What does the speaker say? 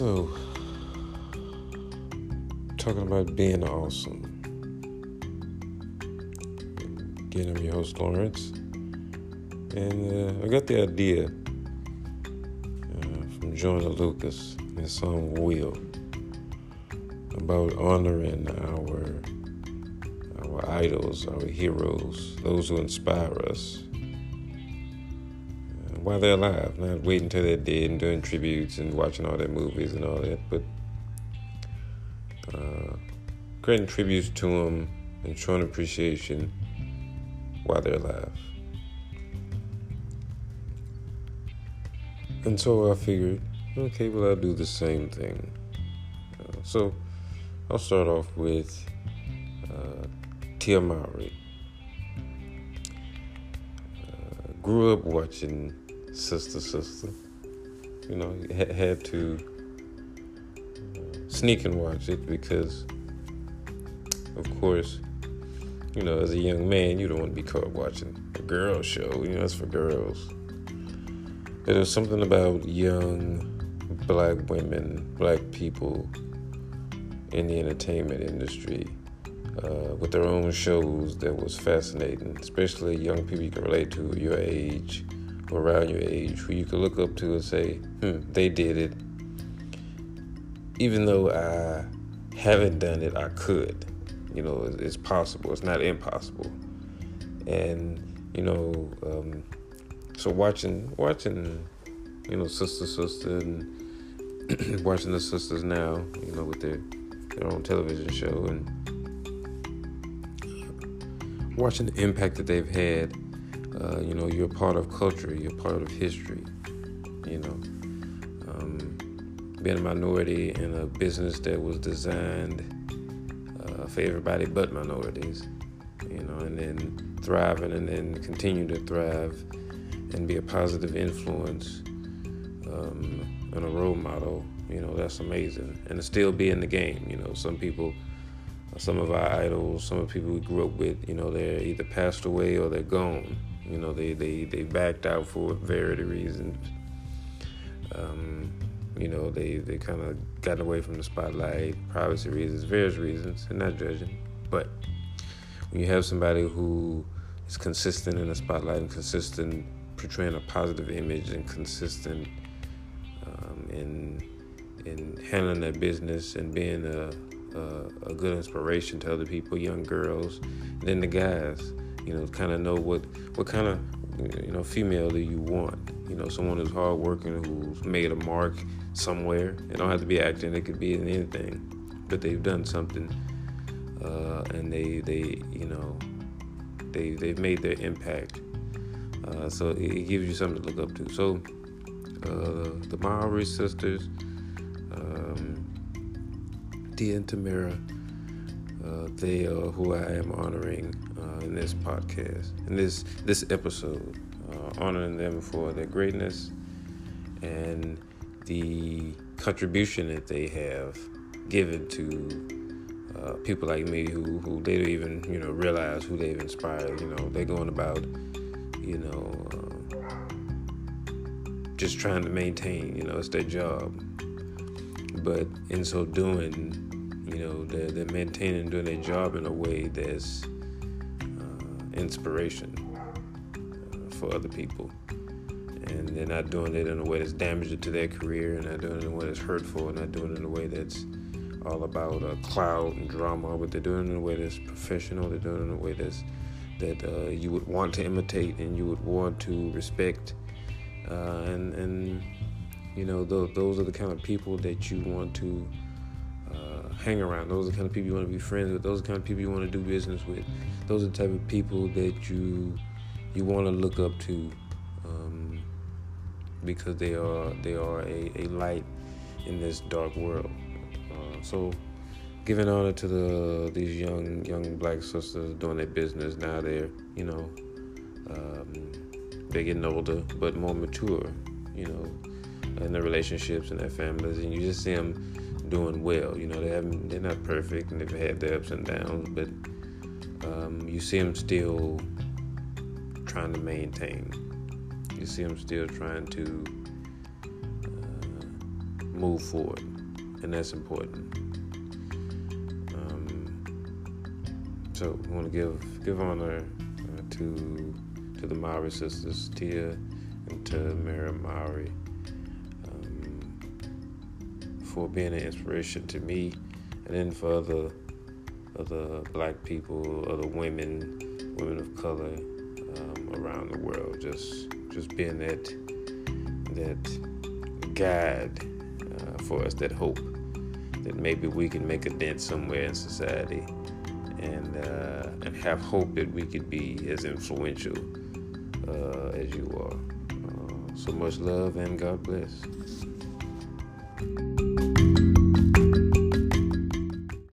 So, talking about being awesome. Again, I'm your host, Lawrence. And uh, I got the idea uh, from Joyner Lucas in his song Will about honoring our, our idols, our heroes, those who inspire us while they're alive, not waiting until they're dead and doing tributes and watching all their movies and all that, but uh, creating tributes to them and showing appreciation while they're alive. And so I figured, okay, well, I'll do the same thing. Uh, so I'll start off with uh, Tia Mowry. Uh, grew up watching Sister Sister. You know, had to sneak and watch it because, of course, you know, as a young man, you don't want to be caught watching a girl show. You know, it's for girls. But there's something about young black women, black people in the entertainment industry uh, with their own shows that was fascinating, especially young people you can relate to your age around your age, who you can look up to and say, hmm, they did it even though I haven't done it, I could. You know, it's possible. It's not impossible. And you know, um, so watching watching, you know, sister sister and watching the sisters now, you know, with their their own television show and watching the impact that they've had. Uh, you know, you're part of culture. You're part of history. You know being a minority in a business that was designed uh, for everybody but minorities, you know, and then thriving and then continue to thrive and be a positive influence um, and a role model, you know, that's amazing. And to still be in the game, you know, some people, some of our idols, some of the people we grew up with, you know, they're either passed away or they're gone. You know, they, they, they backed out for a variety of reasons. Um, you know, they, they kind of gotten away from the spotlight, privacy reasons, various reasons, and not judging. But when you have somebody who is consistent in the spotlight and consistent portraying a positive image and consistent um, in in handling their business and being a, a, a good inspiration to other people, young girls, and then the guys, you know, kind of know what what kind of you know female do you want? You know someone who's hardworking who's made a mark somewhere. It don't have to be acting it could be in anything but they've done something uh, and they they you know they they've made their impact. Uh, so it, it, gives you something to look up to. So uh, the Mowry sisters um, Tia and Tamera uh, they are who I am honoring in this podcast, in this this episode, uh, honoring them for their greatness and the contribution that they have given to uh, people like me who who they don't even you know realize who they've inspired. You know, they're going about you know uh, just trying to maintain. You know, it's their job, but in so doing you know they're, they're maintaining doing their job in a way that's inspiration uh, for other people. And they're not doing it in a way that's damaging to their career, and not doing it in a way that's hurtful, and not doing it in a way that's all about uh, cloud and drama, but they're doing it in a way that's professional. They're doing it in a way that's that uh, you would want to imitate and you would want to respect. Uh, and and you know those, those are the kind of people that you want to hang around. Those are the kind of people you want to be friends with. Those are the kind of people you want to do business with. Those are the type of people that you you want to look up to um, because they are they are a, a light in this dark world. Uh, so, giving honor to the these young young black sisters doing their business now. They're you know um, they're getting older but more mature. You know, in their relationships and their families, and you just see them doing well. You know, they haven't they're not perfect and they've had their ups and downs, but um, you see them still trying to maintain. You see them still trying to uh, move forward, and that's important. So I want to give give honor uh, to to the Mowry sisters, Tia and Tamera um, for being an inspiration to me, and then for other other black people, other women, women of color um, around the world. Just just being that that guide uh, for us, that hope that maybe we can make a dent somewhere in society, and uh, and have hope that we could be as influential uh, as you are. Uh, so much love and God bless.